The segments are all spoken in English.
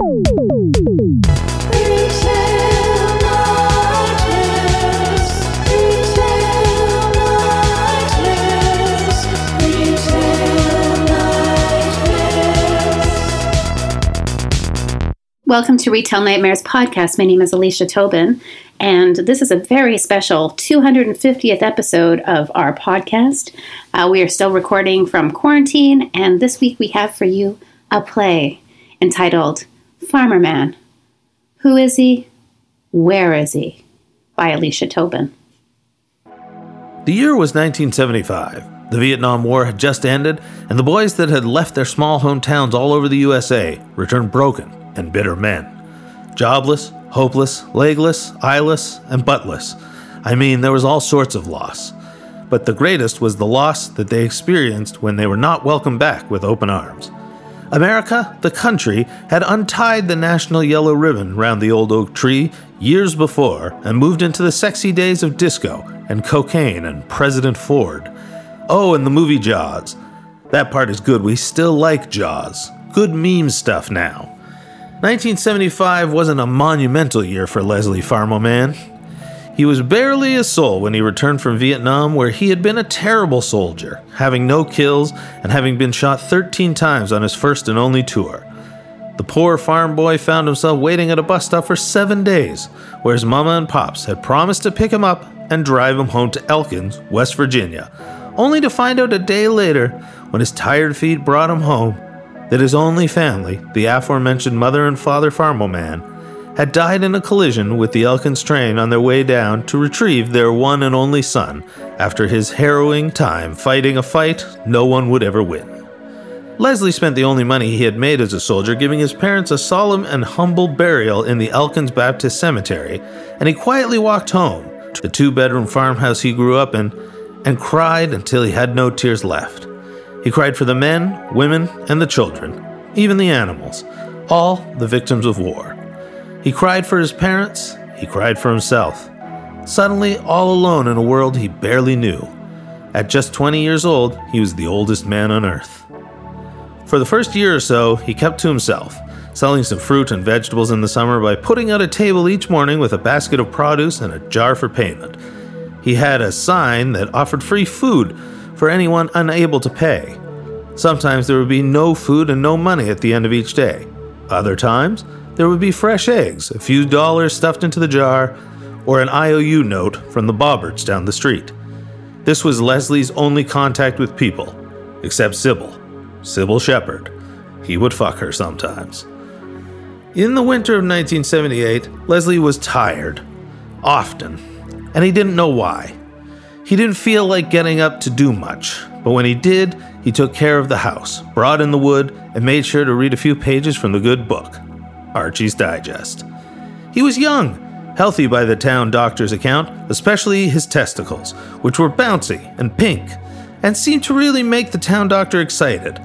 Welcome to Retail Nightmares podcast. My name is Alicia Tobin, and this is a very special 250th episode of our podcast. Uh, we are still recording from quarantine, and this week we have for you a play entitled Farmer Man. Who is he? Where is he? By Alicia Tobin. The year was 1975. The Vietnam War had just ended, and the boys that had left their small hometowns all over the USA returned broken and bitter men. Jobless, hopeless, legless, eyeless, and buttless. I mean, there was all sorts of loss. But the greatest was the loss that they experienced when they were not welcomed back with open arms. America, the country, had untied the national yellow ribbon round the old oak tree years before and moved into the sexy days of disco and cocaine and President Ford. Oh, and the movie Jaws. That part is good. We still like Jaws. Good meme stuff now. 1975 wasn't a monumental year for Leslie Farmoman. He was barely a soul when he returned from Vietnam, where he had been a terrible soldier, having no kills and having been shot 13 times on his first and only tour. The poor farm boy found himself waiting at a bus stop for seven days, where his mama and pops had promised to pick him up and drive him home to Elkins, West Virginia, only to find out a day later, when his tired feet brought him home, that his only family, the aforementioned mother and father Farmoman, had died in a collision with the Elkins train on their way down to retrieve their one and only son after his harrowing time fighting a fight no one would ever win. Leslie spent the only money he had made as a soldier giving his parents a solemn and humble burial in the Elkins Baptist Cemetery, and he quietly walked home to the two bedroom farmhouse he grew up in and cried until he had no tears left. He cried for the men, women, and the children, even the animals, all the victims of war. He cried for his parents, he cried for himself. Suddenly, all alone in a world he barely knew. At just 20 years old, he was the oldest man on earth. For the first year or so, he kept to himself, selling some fruit and vegetables in the summer by putting out a table each morning with a basket of produce and a jar for payment. He had a sign that offered free food for anyone unable to pay. Sometimes there would be no food and no money at the end of each day. Other times, there would be fresh eggs, a few dollars stuffed into the jar, or an IOU note from the Bobberts down the street. This was Leslie's only contact with people, except Cybill. Cybill Shepherd. He would fuck her sometimes. In the winter of 1978, Leslie was tired. Often. And he didn't know why. He didn't feel like getting up to do much, but when he did, he took care of the house, brought in the wood, and made sure to read a few pages from the good book, Archie's Digest. He was young, healthy by the town doctor's account, especially his testicles, which were bouncy and pink, and seemed to really make the town doctor excited.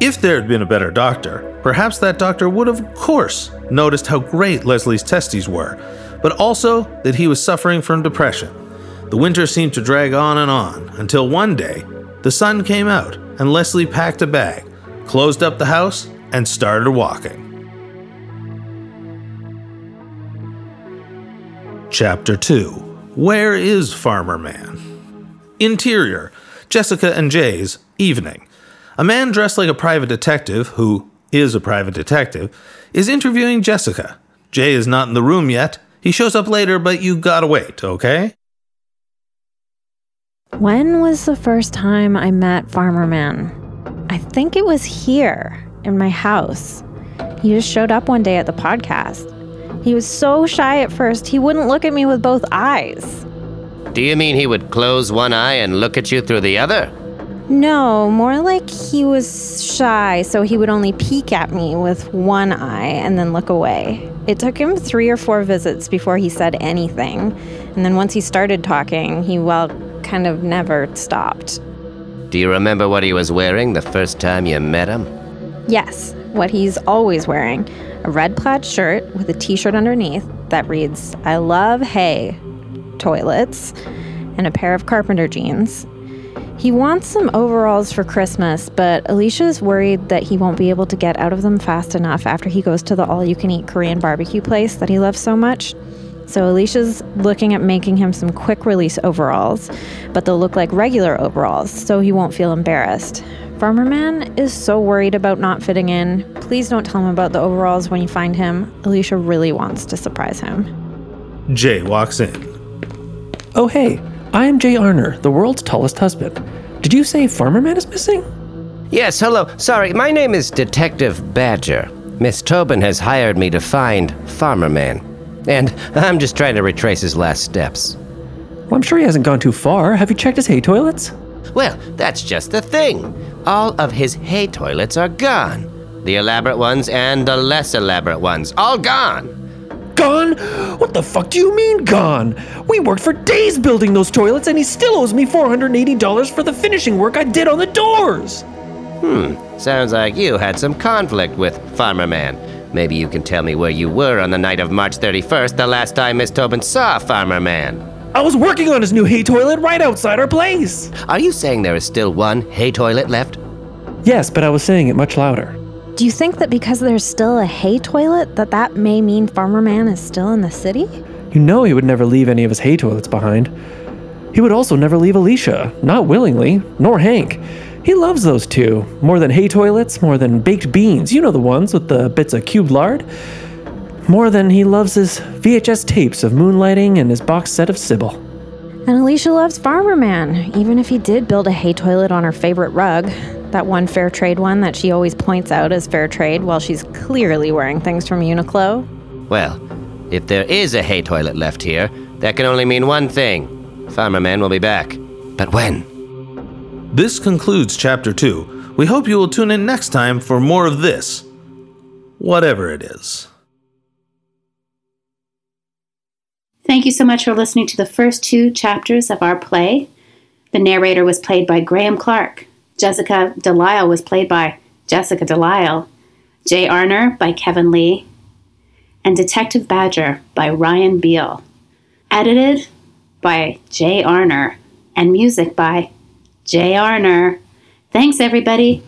If there had been a better doctor, perhaps that doctor would have, of course, noticed how great Leslie's testes were, but also that he was suffering from depression. The winter seemed to drag on and on until one day the sun came out and Leslie packed a bag, closed up the house, and started walking. Chapter 2 Where is Farmer Man? Interior Jessica and Jay's evening. A man dressed like a private detective, who is a private detective, is interviewing Jessica. Jay is not in the room yet. He shows up later, but you gotta wait, okay? When was the first time I met Farmer Man? I think it was here in my house. He just showed up one day at the podcast. He was so shy at first, he wouldn't look at me with both eyes. Do you mean he would close one eye and look at you through the other? No, more like he was shy, so he would only peek at me with one eye and then look away. It took him three or four visits before he said anything. And then once he started talking, he, well, kind of never stopped. Do you remember what he was wearing the first time you met him? Yes, what he's always wearing a red plaid shirt with a t shirt underneath that reads, I love hay, toilets, and a pair of carpenter jeans. He wants some overalls for Christmas, but Alicia's worried that he won't be able to get out of them fast enough after he goes to the all you can eat Korean barbecue place that he loves so much. So Alicia's looking at making him some quick release overalls, but they'll look like regular overalls so he won't feel embarrassed. Farmer Man is so worried about not fitting in. Please don't tell him about the overalls when you find him. Alicia really wants to surprise him. Jay walks in. Oh, hey, I am Jay Arner, the world's tallest husband. Did you say Farmer Man is missing? Yes, hello. Sorry, my name is Detective Badger. Miss Tobin has hired me to find Farmer Man. And I'm just trying to retrace his last steps. Well, I'm sure he hasn't gone too far. Have you checked his hay toilets? Well, that's just the thing. All of his hay toilets are gone. The elaborate ones and the less elaborate ones, all gone. Gone? What the fuck do you mean gone? We worked for days building those toilets and he still owes me $480 for the finishing work I did on the doors. Hmm, sounds like you had some conflict with Farmer Man. Maybe you can tell me where you were on the night of March 31st, the last time Miss Tobin saw Farmer Man. I was working on his new hay toilet right outside our place. Are you saying there is still one hay toilet left? Yes, but I was saying it much louder. Do you think that because there's still a hay toilet that that may mean Farmer Man is still in the city? You know he would never leave any of his hay toilets behind. He would also never leave Alicia, not willingly, nor Hank. He loves those two, more than hay toilets, more than baked beans, you know the ones with the bits of cubed lard. More than he loves his VHS tapes of moonlighting and his box set of Sybil. And Alicia loves Farmer Man, even if he did build a hay toilet on her favorite rug. That one fair trade one that she always points out as fair trade while she's clearly wearing things from Uniqlo. Well, if there is a hay toilet left here, that can only mean one thing Farmer Man will be back. But when? This concludes Chapter 2. We hope you will tune in next time for more of this. Whatever it is. Thank you so much for listening to the first two chapters of our play. The narrator was played by Graham Clark. Jessica Delisle was played by Jessica Delisle. Jay Arner by Kevin Lee. And Detective Badger by Ryan Beil. Edited by Jay Arner. And music by Jay Arner. Thanks, everybody.